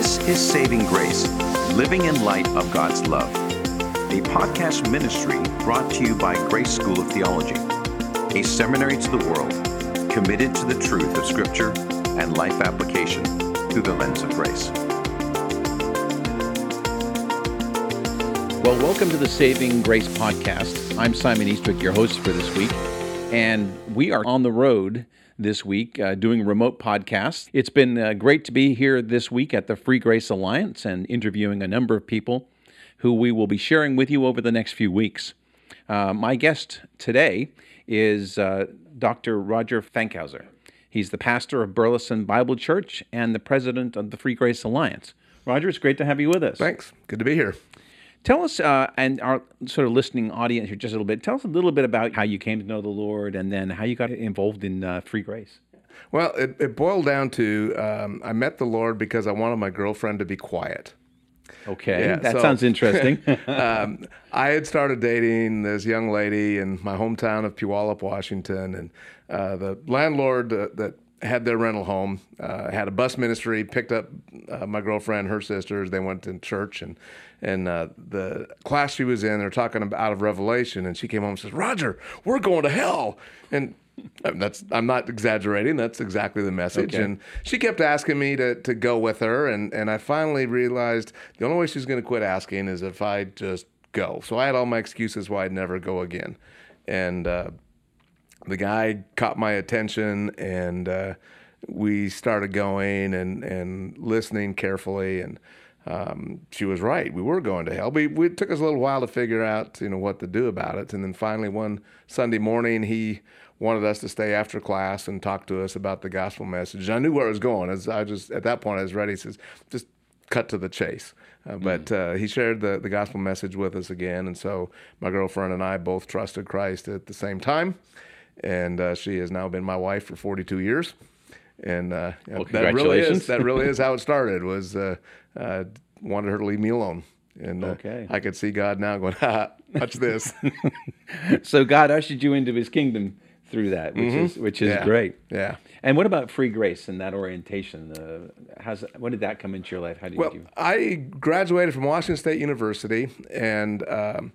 This is Saving Grace, living in light of God's love, a podcast ministry brought to you by Grace School of Theology, a seminary to the world committed to the truth of Scripture and life application through the lens of grace. Well, welcome to the Saving Grace podcast. I'm Simon Eastwick, your host for this week, and we are on the road this week uh, doing remote podcasts. It's been uh, great to be here this week at the Free Grace Alliance and interviewing a number of people who we will be sharing with you over the next few weeks. Uh, my guest today is uh, Dr. Roger Fankhauser. He's the pastor of Burleson Bible Church and the president of the Free Grace Alliance. Roger, it's great to have you with us. Thanks. Good to be here. Tell us, uh, and our sort of listening audience here, just a little bit. Tell us a little bit about how you came to know the Lord, and then how you got involved in uh, Free Grace. Well, it, it boiled down to um, I met the Lord because I wanted my girlfriend to be quiet. Okay, yeah, that so, sounds interesting. um, I had started dating this young lady in my hometown of Puyallup, Washington, and uh, the landlord uh, that had their rental home, uh, had a bus ministry, picked up uh, my girlfriend, her sisters. They went to church, and and uh, the class she was in, they're talking about out of Revelation, and she came home and says, "Roger, we're going to hell," and that's I'm not exaggerating. That's exactly the message. Okay. And she kept asking me to to go with her, and and I finally realized the only way she's going to quit asking is if I just go. So I had all my excuses why I'd never go again, and uh, the guy caught my attention and uh, we started going and, and listening carefully and um, she was right. We were going to hell. We, we, it took us a little while to figure out, you know, what to do about it. And then finally, one Sunday morning, he wanted us to stay after class and talk to us about the gospel message. I knew where it was going. As I just at that point, I was ready. He says, "Just cut to the chase." Uh, but mm. uh, he shared the the gospel message with us again, and so my girlfriend and I both trusted Christ at the same time and uh, she has now been my wife for 42 years. And uh, well, that really is that really is how it started. Was uh, uh wanted her to leave me alone, and uh, okay. I could see God now going, "Ha, watch this." so God ushered you into His kingdom through that, which mm-hmm. is which is yeah. great. Yeah. And what about free grace and that orientation? Uh, how's when did that come into your life? How did well, you? I graduated from Washington State University, and um,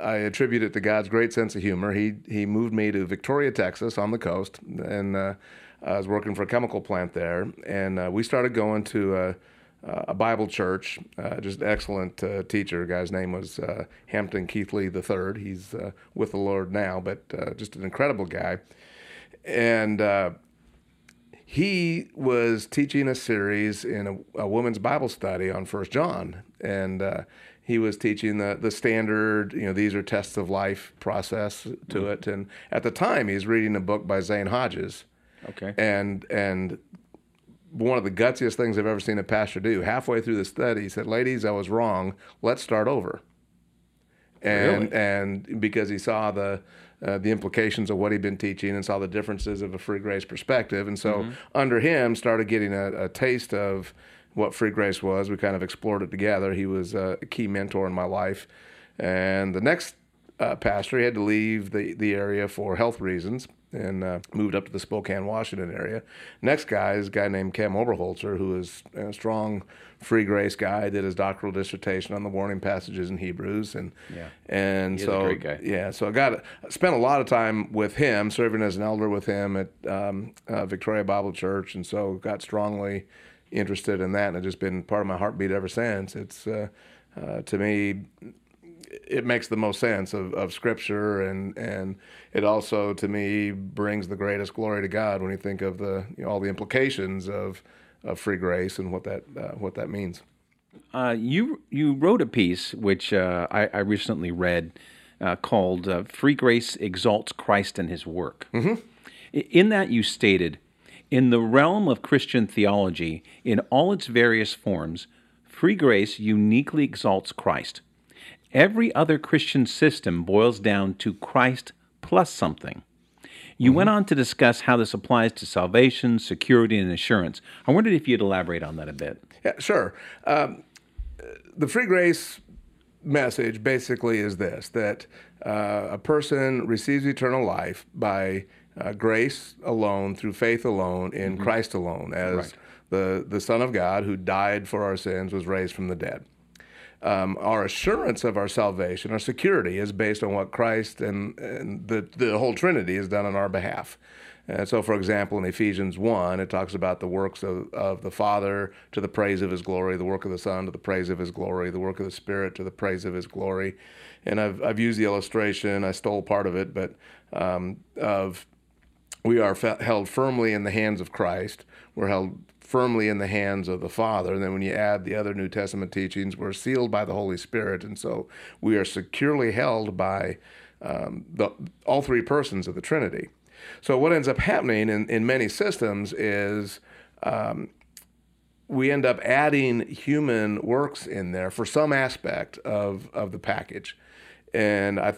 I attribute it to God's great sense of humor. He he moved me to Victoria, Texas, on the coast, and uh, I was working for a chemical plant there. And uh, we started going to a, a Bible church. Uh, just an excellent uh, teacher. Guy's name was uh, Hampton Keathley III. He's uh, with the Lord now, but just an incredible guy. And he was teaching a series in a, a woman's Bible study on First John, and he was teaching the the standard, you know, these are tests of life process to mm-hmm. it. And at the time, he's reading a book by Zane Hodges. Okay. And and one of the gutsiest things I've ever seen a pastor do. Halfway through the study, he said, "Ladies, I was wrong. Let's start over." And really? and because he saw the uh, the implications of what he'd been teaching and saw the differences of a free grace perspective, and so mm-hmm. under him started getting a, a taste of what Free Grace was. We kind of explored it together. He was a key mentor in my life. And the next uh, pastor, he had to leave the, the area for health reasons and uh, moved up to the Spokane, Washington area. Next guy is a guy named Cam Oberholtzer, who is a strong free grace guy. Did his doctoral dissertation on the warning passages in Hebrews, and yeah, and so yeah, so I got spent a lot of time with him, serving as an elder with him at um, uh, Victoria Bible Church, and so got strongly interested in that, and it's just been part of my heartbeat ever since. It's uh, uh, to me, it makes the most sense of, of Scripture, and and it also to me brings the greatest glory to God when you think of the you know, all the implications of of free grace and what that uh, what that means. Uh, you you wrote a piece which uh, I, I, recently read uh, called "Free Grace Exalts Christ and His Work." Mm-hmm. In that, you stated in the realm of Christian theology, in all its various forms, free grace uniquely exalts Christ. Every other Christian system boils down to Christ plus something. You mm-hmm. went on to discuss how this applies to salvation, security, and assurance. I wondered if you'd elaborate on that a bit. Yeah, sure. Um, the free grace message basically is this that uh, a person receives eternal life by uh, grace alone, through faith alone, in Christ alone, as Right. the, the Son of God who died for our sins was raised from the dead. Um, our assurance of our salvation, our security, is based on what Christ and, and the, the whole Trinity has done on our behalf. And so, for example, in Ephesians 1, it talks about the works of, of the Father to the praise of his glory, the work of the Son to the praise of his glory, the work of the Spirit to the praise of his glory. And I've, I've used the illustration, I stole part of it, but um, of we are fe- held firmly in the hands of Christ. We're held firmly in the hands of the Father. And then when you add the other New Testament teachings, we're sealed by the Holy Spirit. And so we are securely held by um, the, all three persons of the Trinity. So what ends up happening in, in many systems is um, we end up adding human works in there for some aspect of, of the package. And I,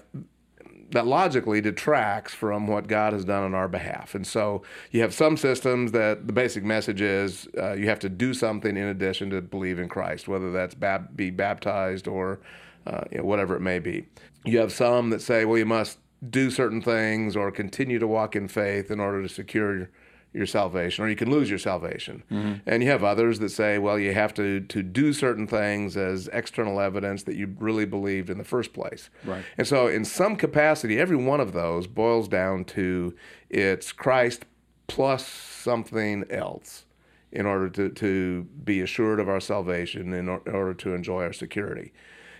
that logically detracts from what God has done on our behalf. And so you have some systems that the basic message is uh, you have to do something in addition to believe in Christ, whether that's bab- be baptized or uh, you know, whatever it may be. You have some that say, well, you must do certain things or continue to walk in faith in order to secure your, salvation, or you can lose your salvation. Mm-hmm. And you have others that say, well, you have to, to do certain things as external evidence that you really believed in the first place. Right. And so, in some capacity, every one of those boils down to it's Christ plus something else in order to, to be assured of our salvation, in or- in order to enjoy our security.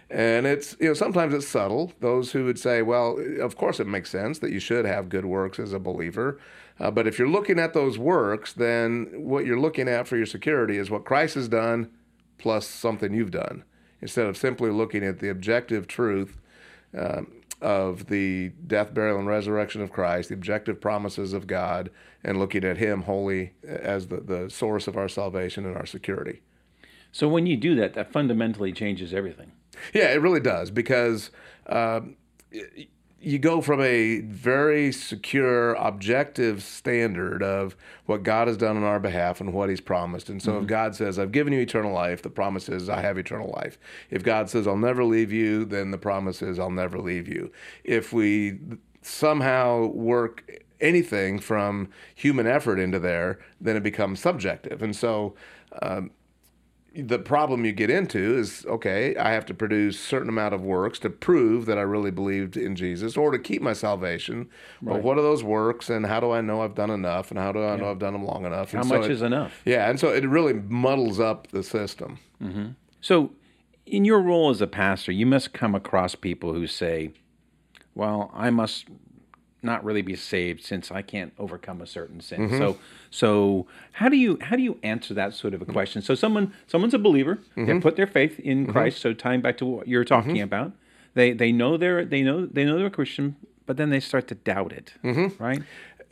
And it's, you know, sometimes it's subtle. Those who would say, well, of course it makes sense that you should have good works as a believer. Uh, but if you're looking at those works, then what you're looking at for your security is what Christ has done plus something you've done, instead of simply looking at the objective truth um, of the death, burial, and resurrection of Christ, the objective promises of God, and looking at Him wholly as the, the source of our salvation and our security. So when you do that, that fundamentally changes everything. Yeah, it really does because um, y- you go from a very secure, objective standard of what God has done on our behalf and what He's promised. And so, if God says, "I've given you eternal life," the promise is, "I have eternal life." If God says, "I'll never leave you," then the promise is, "I'll never leave you." If we somehow work anything from human effort into there, then it becomes subjective. And so. Um, the problem you get into is okay i have to produce certain amount of works to prove that i really believed in jesus or to keep my salvation. Right. but what are those works and how do i know i've done enough and how do i know i've done them long enough? How and so much it- is enough? yeah and so it really muddles up the system. Mm-hmm. So, in your role as a pastor, you must come across people who say, "Well, I must not really be saved since I can't overcome a certain sin." Mm-hmm. So, so how do you how do you answer that sort of a question? So, someone someone's a believer, they mm-hmm. put their faith in mm-hmm. Christ. So, tying back to what you're talking about, they they know they're they know they know they're a Christian, but then they start to doubt it, right?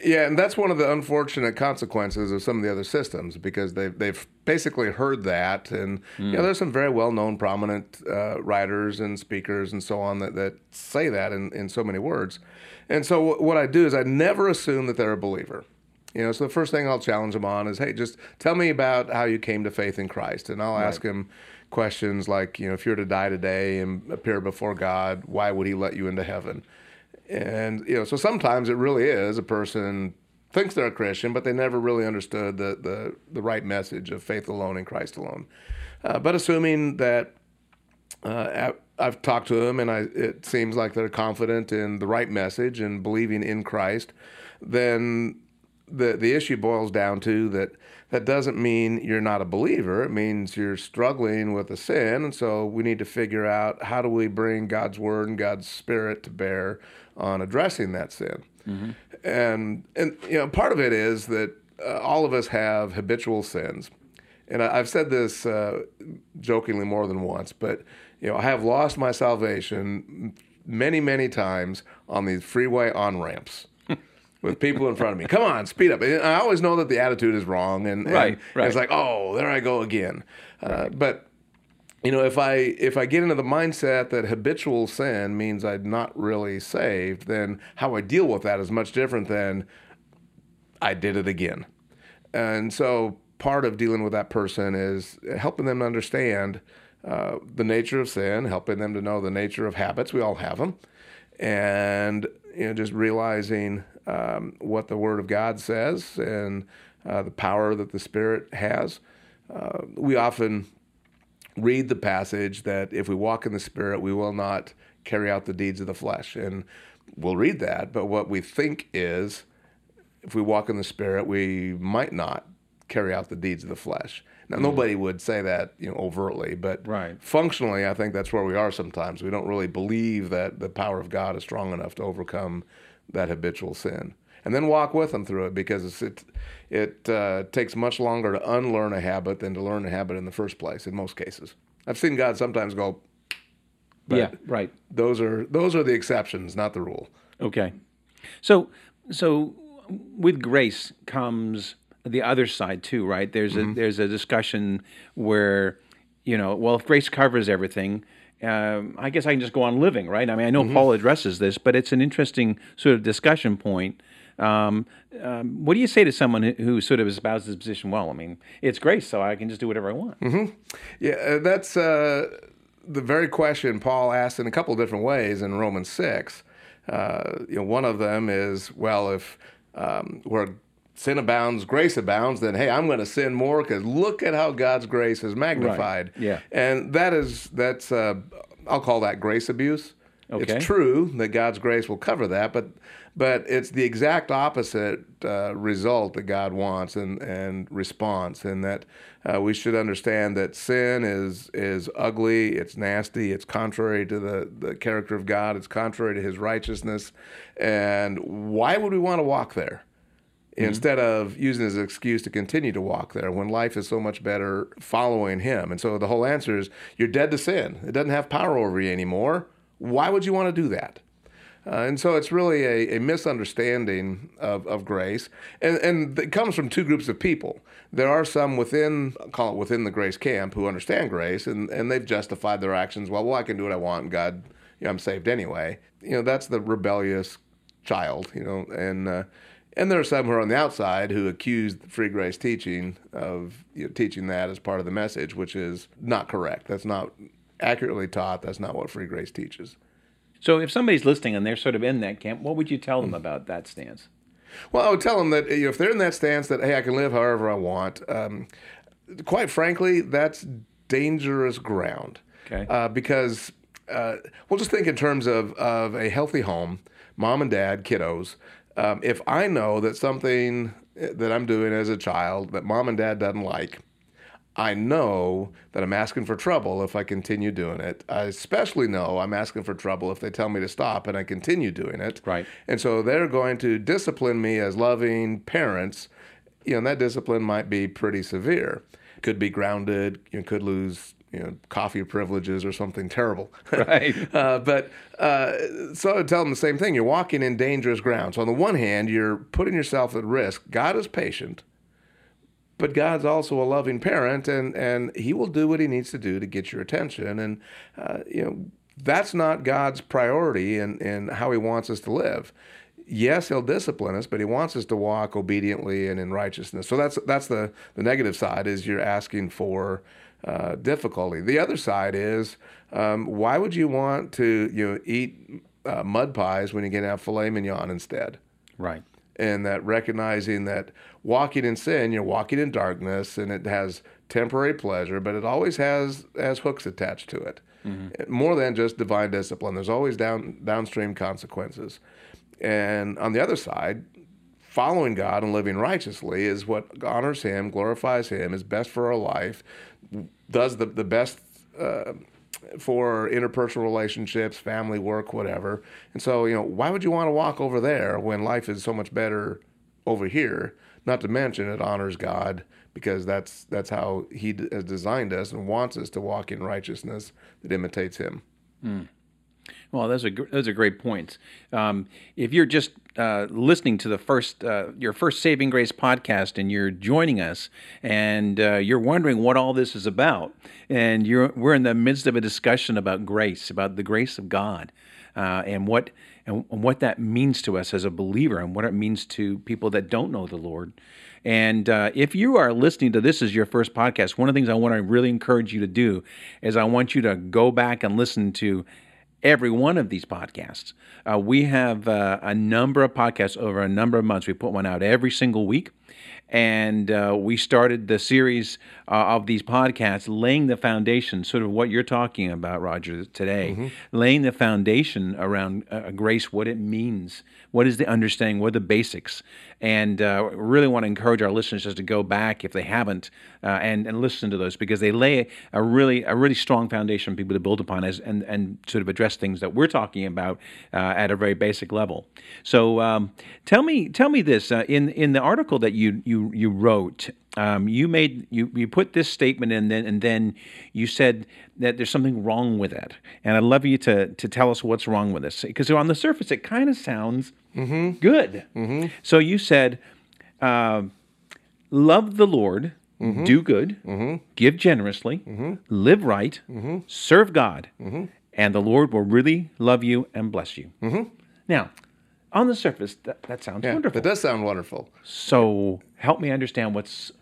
Yeah, and that's one of the unfortunate consequences of some of the other systems because they've they've basically heard that, and you know, there's some very well known, prominent uh, writers and speakers and so on that, that say that in, in so many words. And so wh- what I do is I never assume that they're a believer. You know, so the first thing I'll challenge them on is, hey, just tell me about how you came to faith in Christ, and I'll ask them questions like, you know, if you were to die today and appear before God, why would He let you into heaven? And you know, so sometimes it really is a person thinks they're a Christian, but they never really understood the the, the right message of faith alone in Christ alone. Uh, but assuming that uh, I've talked to them and I, it seems like they're confident in the right message and believing in Christ, then the the issue boils down to that that doesn't mean you're not a believer. It means you're struggling with a sin, and so we need to figure out how do we bring God's word and God's spirit to bear on addressing that sin. And and you know part of it is that uh, all of us have habitual sins. And I, I've said this uh, jokingly more than once, but you know, I have lost my salvation many, many times on these freeway on ramps with people in front of me. Come on, speed up! And I always know that the attitude is wrong, and, and Right, right. it's like, oh, there I go again. Uh, but you know, if I if I get into the mindset that habitual sin means I'm not really saved, then how I deal with that is much different than I did it again. And so part of dealing with that person is helping them understand uh, the nature of sin, helping them to know the nature of habits. We all have them. And you know, just realizing um, what the Word of God says and uh, the power that the Spirit has. Uh, we often read the passage that if we walk in the Spirit, we will not carry out the deeds of the flesh. And we'll read that, but what we think is if we walk in the Spirit, we might not carry out the deeds of the flesh. Now, mm. nobody would say that, you know, overtly, but Right. functionally, I think that's where we are sometimes. We don't really believe that the power of God is strong enough to overcome that habitual sin, and then walk with them through it because it it uh, takes much longer to unlearn a habit than to learn a habit in the first place. In most cases, I've seen God sometimes go. But yeah, right. Those are those are the exceptions, not the rule. Okay. So so with grace comes the other side too, right? There's a there's a discussion where you know, well, if grace covers everything, um, I guess I can just go on living, right? I mean, I know Paul addresses this, but it's an interesting sort of discussion point. Um, um, what do you say to someone who, who sort of espouses this position? Well, I mean, it's grace, so I can just do whatever I want. Yeah, uh, that's uh, the very question Paul asked in a couple of different ways in Romans six. Uh, you know, one of them is, well, if um, where sin abounds, grace abounds, then hey, I'm going to sin more because look at how God's grace is magnified. Yeah. and that is that's uh, I'll call that grace abuse. Okay. It's true that God's grace will cover that, but but it's the exact opposite uh, result that God wants and and response, and that uh, we should understand that sin is is ugly, it's nasty, it's contrary to the the character of God, it's contrary to His righteousness, and why would we want to walk there? instead of using as an excuse to continue to walk there when life is so much better following him. And so the whole answer is you're dead to sin. It doesn't have power over you anymore. Why would you want to do that? Uh, and so it's really a, a misunderstanding of, of grace. And, and it comes from two groups of people. There are some within, call it within the grace camp, who understand grace and, and they've justified their actions. Well, well, I can do what I want God, you know, I'm saved anyway. You know, that's the rebellious child, you know, and uh, and there are some who are on the outside who accuse free grace teaching of you know, teaching that as part of the message, which is not correct. That's not accurately taught. That's not what free grace teaches. So if somebody's listening and they're sort of in that camp, what would you tell them about that stance? Well, I would tell them that you know, if they're in that stance that hey, I can live however I want. Um, quite frankly, that's dangerous ground. Okay. Uh, because uh, we'll just think in terms of of a healthy home, mom and dad, kiddos. Um, if I know that something that I'm doing as a child that mom and dad doesn't like, I know that I'm asking for trouble if I continue doing it. I especially know I'm asking for trouble if they tell me to stop and I continue doing it. Right. And so they're going to discipline me as loving parents. You know, and that discipline might be pretty severe. Could be grounded. You know, could lose you know coffee privileges or something terrible. Right. Uh, but uh, so I tell them the same thing. You're walking in dangerous ground. So on the one hand, you're putting yourself at risk. God is patient, but God's also a loving parent, and and He will do what He needs to do to get your attention. And uh, you know that's not God's priority in in how He wants us to live. Yes, He'll discipline us, but He wants us to walk obediently and in righteousness. So that's that's the the negative side is you're asking for uh, difficulty. The other side is um, why would you want to you know eat uh, mud pies when you can have filet mignon instead? Right. And that recognizing that walking in sin, you're walking in darkness, and it has temporary pleasure, but it always has has hooks attached to it, more than just divine discipline. There's always down downstream consequences, and on the other side. Following God and living righteously is what honors Him, glorifies Him, is best for our life, does the, the best uh, for interpersonal relationships, family, work, whatever. And so, you know, why would you want to walk over there when life is so much better over here? Not to mention it honors God because that's that's how He has designed us and wants us to walk in righteousness that imitates Him. Hmm. Well, those are those are great points. Um, if you're just uh, listening to the first uh, your first Saving Grace podcast and you're joining us and uh, you're wondering what all this is about, and you're we're in the midst of a discussion about grace, about the grace of God, uh, and what and what that means to us as a believer, and what it means to people that don't know the Lord. And uh, if you are listening to this as your first podcast, one of the things I want to really encourage you to do is I want you to go back and listen to every one of these podcasts. Uh, we have uh, a number of podcasts over a number of months. We put one out every single week. And uh, we started the series uh, of these podcasts laying the foundation, sort of what you're talking about, Roger, today, laying the foundation around uh, grace, what it means, what is the understanding, what are the basics. And uh, really want to encourage our listeners just to go back if they haven't uh, and, and listen to those because they lay a really a really strong foundation for people to build upon as and, and sort of address things that we're talking about uh, at a very basic level. So um, tell me tell me this uh, in in the article that you you you wrote. Um, you made you, you put this statement in then and then you said that there's something wrong with it. And I'd love you to to tell us what's wrong with this. Because on the surface it kind of sounds mm-hmm. good. Mm-hmm. So you said, uh, love the Lord, mm-hmm. do good, give generously, live right, serve God, and the Lord will really love you and bless you. Now, on the surface, that, that sounds Yeah, wonderful. That does sound wonderful. so help me understand what's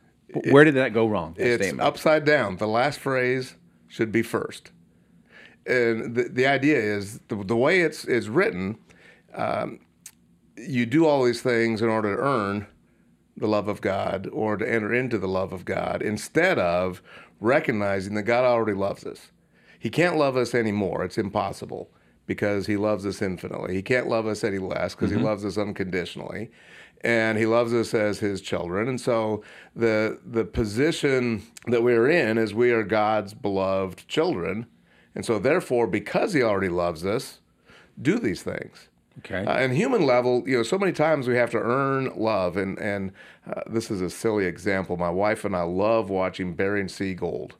where did that go wrong? that It's statement? upside down. The last phrase should be first. And the, the idea is the, the way it's, it's written, um, you do all these things in order to earn the love of God or to enter into the love of God instead of recognizing that God already loves us. He can't love us anymore. It's impossible because he loves us infinitely. He can't love us any less because he loves us unconditionally. And he loves us as his children. And so the the position that we're in is we are God's beloved children. And so therefore, because he already loves us, do these things. okay. Uh, and human level, you know, so many times we have to earn love, and and uh, this is a silly example. My wife and I love watching Bering Sea Gold,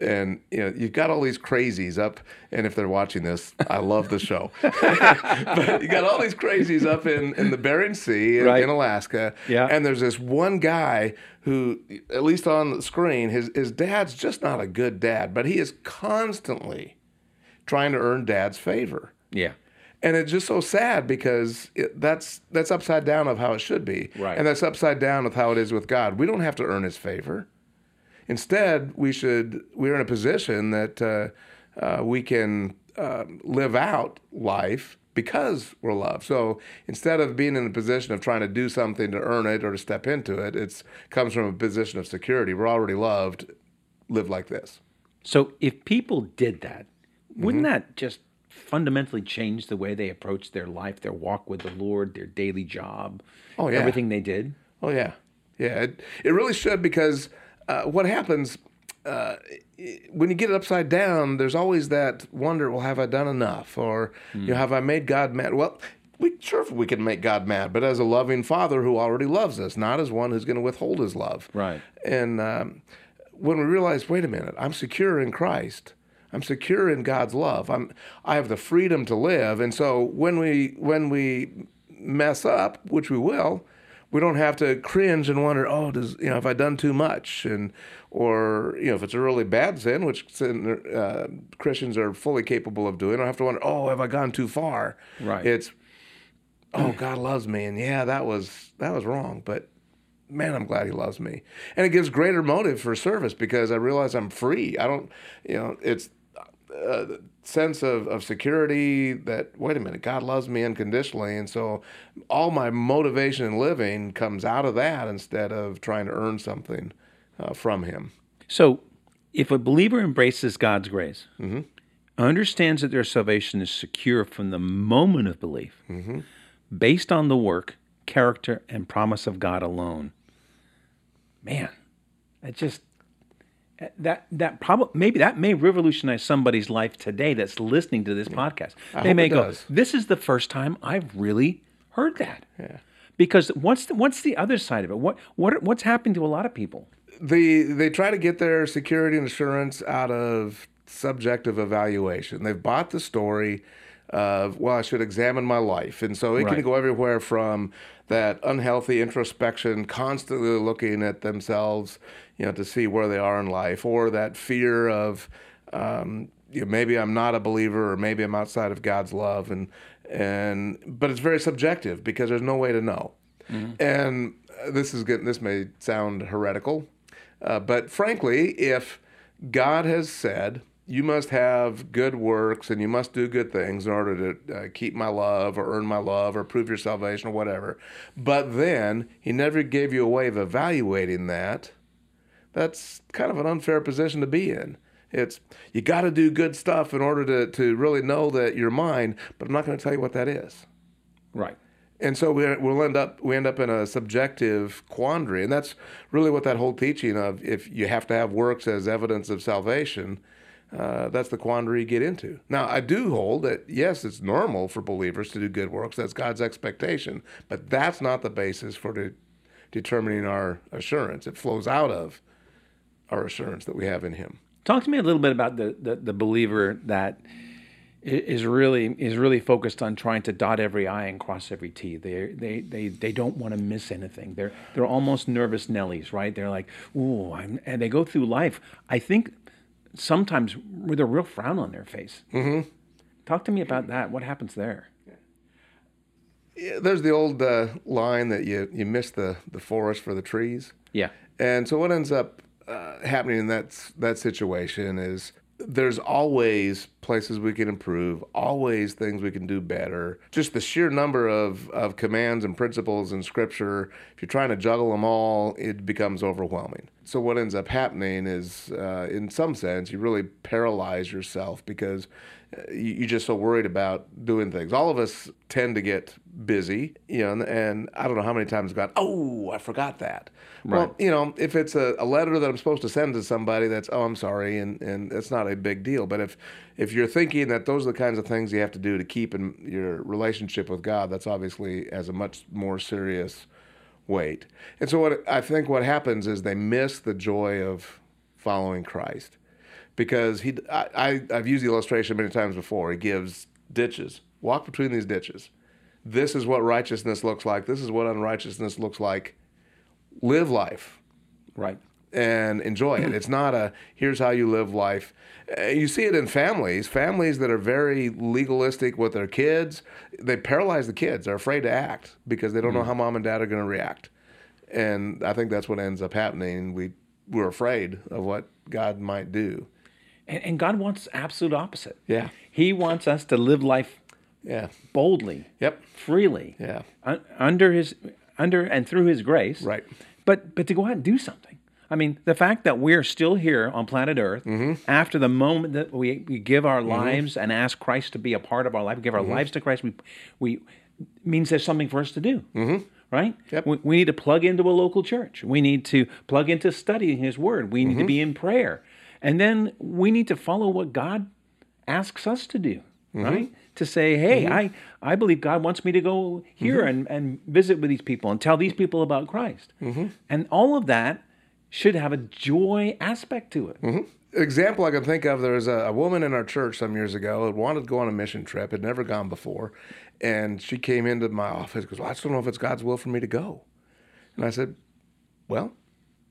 and you know, you've got all these crazies up, and if they're watching this, I love the show. but you got all these crazies up in in the Bering Sea in, Right. in Alaska, Yeah. and there's this one guy who, at least on the screen, his his dad's just not a good dad, but he is constantly trying to earn dad's favor yeah. and it's just so sad because it, that's that's upside down of how it should be Right. and that's upside down of how it is with god we don't have to earn his favor instead we should we're in a position that uh, uh, we can uh, live out life because we're loved so instead of being in a position of trying to do something to earn it or to step into it it comes from a position of security we're already loved live like this So if people did that, wouldn't Mm-hmm. that just fundamentally change the way they approach their life, their walk with the Lord, their daily job, Oh, yeah. everything they did? Oh yeah, yeah. It, it really should because uh, what happens uh, when you get it upside down, there's always that wonder. Well, have I done enough, or you know, have I made God mad? Well. We, sure, we can make God mad, but as a loving Father who already loves us, not as one who's going to withhold His love. Right. And um, when we realize, wait a minute, I'm secure in Christ. I'm secure in God's love. I'm I have the freedom to live. And so when we when we mess up, which we will, we don't have to cringe and wonder, oh, does you know, have I done too much? And or you know, if it's a really bad sin, which sin, uh, Christians are fully capable of doing, I don't have to wonder, oh, have I gone too far? Right. It's oh, God loves me, and yeah, that was that was wrong, but man, I'm glad he loves me. And it gives greater motive for service because I realize I'm free. I don't, you know, it's a sense of, of security that, wait a minute, God loves me unconditionally. And so all my motivation in living comes out of that instead of trying to earn something uh, from him. So if a believer embraces God's grace, Mm-hmm. understands that their salvation is secure from the moment of belief, Mm-hmm. based on the work, character, and promise of God alone, man, that just that that probably maybe that may revolutionize somebody's life today that's listening to this podcast. they hope may go, does. "This is the first time I've really heard that." Yeah. Because what's the, what's the other side of it? What what what's happening to a lot of people? they they try to get their security and assurance out of subjective evaluation. They've bought the story of well, I should examine my life, and so it Right. can go everywhere from that unhealthy introspection, constantly looking at themselves, you know, to see where they are in life, or that fear of um, you know, maybe I'm not a believer, or maybe I'm outside of God's love, and and but it's very subjective because there's no way to know. And uh, this is getting This may sound heretical, uh, but frankly, if God has said you must have good works and you must do good things in order to uh, keep my love or earn my love or prove your salvation or whatever. But then he never gave you a way of evaluating that. That's kind of an unfair position to be in. It's you got to do good stuff in order to, to really know that you're mine, but I'm not going to tell you what that is. Right. And so we, we'll end up we end up in a subjective quandary, and that's really what that whole teaching of if you have to have works as evidence of salvation uh, that's the quandary you get into. Now, I do hold that, yes, it's normal for believers to do good works. That's God's expectation. But that's not the basis for de- determining our assurance. It flows out of our assurance that we have in Him. Talk to me a little bit about the, the, the believer that is really is really focused on trying to dot every I and cross every T. They they they they don't want to miss anything. They're they're almost nervous Nellies, right? They're like, ooh, I'm, and they go through life. I think sometimes with a real frown on their face. Mm-hmm. Talk to me about that. What happens there? Yeah, there's the old uh, line that you you miss the the forest for the trees. Yeah. And so what ends up uh, happening in that that situation is there's always places we can improve, always things we can do better. Just the sheer number of, of commands and principles in Scripture, if you're trying to juggle them all, it becomes overwhelming. So, what ends up happening is, uh, in some sense, you really paralyze yourself because you're just so worried about doing things. All of us tend to get busy, you know, and, and I don't know how many times I've gone, oh, I forgot that. Right. Well, you know, if it's a, a, letter that I'm supposed to send to somebody, that's oh, I'm sorry, and and it's not a big deal. But if if you're thinking that those are the kinds of things you have to do to keep in your relationship with God, that's obviously as a much more serious weight. And so what I think what happens is they miss the joy of following Christ because he I, I have used the illustration many times before. He gives ditches. Walk between these ditches. This is what righteousness looks like. This is what unrighteousness looks like. Live life. Right. And enjoy it. It's not a here's how you live life. Uh, you see it in families, families that are very legalistic with their kids. They paralyze the kids. They're afraid to act because they don't mm. know how mom and dad are going to react. And I think that's what ends up happening. We we're afraid of what God might do. And, and God wants absolute opposite. Yeah. He wants us to live life yeah. boldly. Yep. Freely. Yeah. Un- under his under and through his grace. Right. But but to go out and do something. I mean, the fact that we're still here on planet Earth mm-hmm. after the moment that we, we give our mm-hmm. lives and ask Christ to be a part of our life, give our mm-hmm. lives to Christ, we we means there's something for us to do. Mm-hmm. Right? Yep. We, we, need to plug into a local church. We need to plug into studying His Word. We need to mm-hmm. be in prayer. And then we need to follow what God asks us to do, mm-hmm. right? To say, hey, mm-hmm. I, I believe God wants me to go here mm-hmm. and, and visit with these people and tell these people about Christ. Mm-hmm. And all of that should have a joy aspect to it. Mm-hmm. Example I can think of there was a, a, woman in our church some years ago who wanted to go on a mission trip, had never gone before. And she came into my office goes, well, I just don't know if it's God's will for me to go. And I said, well,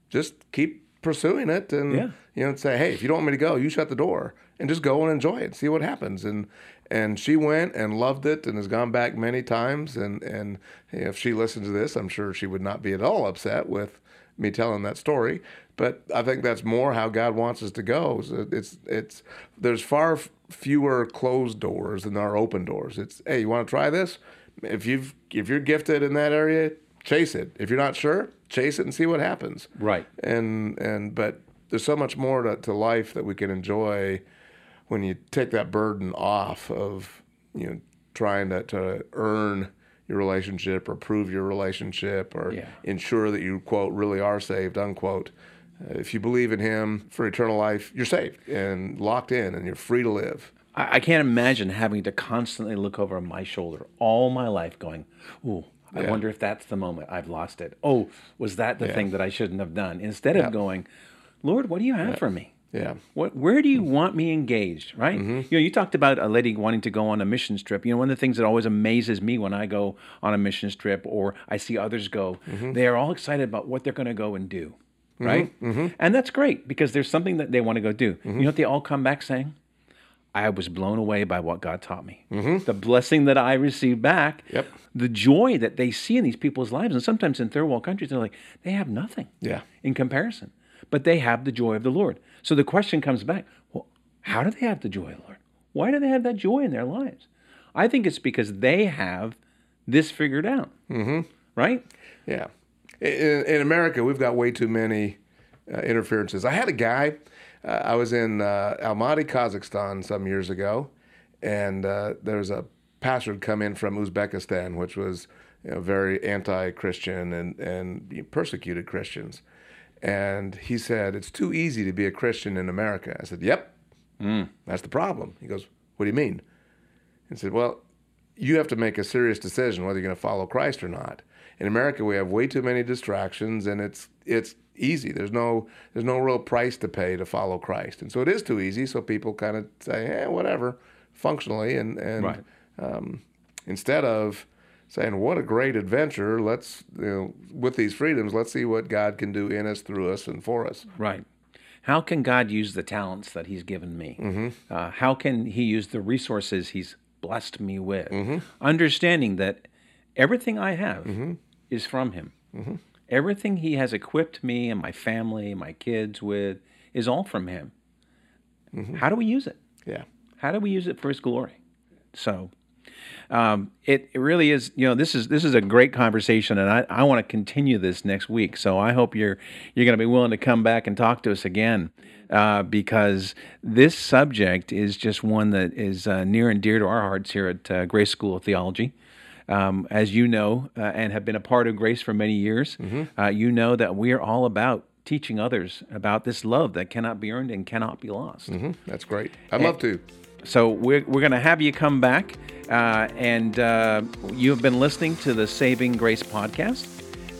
just keep pursuing it and yeah. you know say hey if you don't want me to go you shut the door and just go and enjoy it see what happens and and she went and loved it and has gone back many times and and if she listens to this i'm sure she would not be at all upset with me telling that story but i think that's more how god wants us to go it's it's there's far fewer closed doors than there are open doors it's hey you want to try this if you've if you're gifted in that area chase it if you're not sure chase it and see what happens. Right. And and but there's so much more to, to life that we can enjoy when you take that burden off of you know trying to, to earn your relationship or prove your relationship or yeah. ensure that you quote really are saved unquote uh, if you believe in him for eternal life you're saved and locked in and you're free to live I, I can't imagine having to constantly look over my shoulder all my life going ooh I yeah. wonder if that's the moment I've lost it. Oh, was that the yeah. thing that I shouldn't have done? Instead of going, Lord, what do you have for me? Yeah. What, where do you want me engaged? Right. Mm-hmm. You know, you talked about a lady wanting to go on a missions trip. You know, one of the things that always amazes me when I go on a missions trip or I see others go, mm-hmm. they are all excited about what they're going to go and do. Mm-hmm. Right. Mm-hmm. And that's great because there's something that they want to go do. Mm-hmm. You know what they all come back saying? I was blown away by what God taught me. Mm-hmm. The blessing that I received back, yep. the joy that they see in these people's lives. And sometimes in third world countries, they're like, they have nothing yeah. in comparison, but they have the joy of the Lord. So the question comes back well, How do they have the joy of the Lord? Why do they have that joy in their lives? I think it's because they have this figured out. Mm-hmm. Right? Yeah. In, in America, we've got way too many uh, interferences. I had a guy, uh, I was in uh, Almaty, Kazakhstan some years ago, and uh, there was a pastor had come in from Uzbekistan, which was you know, very anti-Christian and, and persecuted Christians. And he said, it's too easy to be a Christian in America. I said, yep, mm. that's the problem. He goes, what do you mean? He said, well, you have to make a serious decision whether you're going to follow Christ or not. In America, we have way too many distractions, and it's it's easy. There's no there's no real price to pay to follow Christ, and so it is too easy. So people kind of say, "Yeah, whatever," functionally, and and right. um, instead of saying, "What a great adventure! Let's you know, with these freedoms, let's see what God can do in us, through us, and for us." Right. How can God use the talents that He's given me? Mm-hmm. Uh, how can He use the resources He's blessed me with? Mm-hmm. Understanding that everything I have mm-hmm. is from Him. Mm-hmm. Everything He has equipped me and my family, and my kids with, is all from Him. Mm-hmm. How do we use it? Yeah. How do we use it for His glory? So, um, it, it really is. You know, this is this is a great conversation, and I, I want to continue this next week. So I hope you're you're going to be willing to come back and talk to us again, uh, because this subject is just one that is uh, near and dear to our hearts here at uh, Grace School of Theology. Um, as you know, uh, and have been a part of Grace for many years, mm-hmm. Uh, you know that we are all about teaching others about this love that cannot be earned and cannot be lost. Mm-hmm. That's great. I'd and, love to. So we're, we're going to have you come back, uh, and uh, you have been listening to the Saving Grace podcast,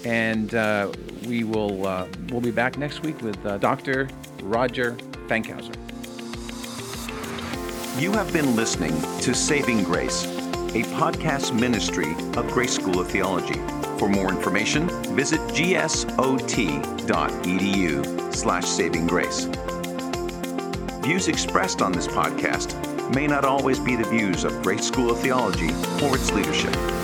and uh, we will uh, we'll be back next week with uh, Dr. Roger Fankhauser. You have been listening to Saving Grace, a podcast ministry of Grace School of Theology. For more information, visit gsot.edu slash saving grace. Views expressed on this podcast may not always be the views of Grace School of Theology or its leadership.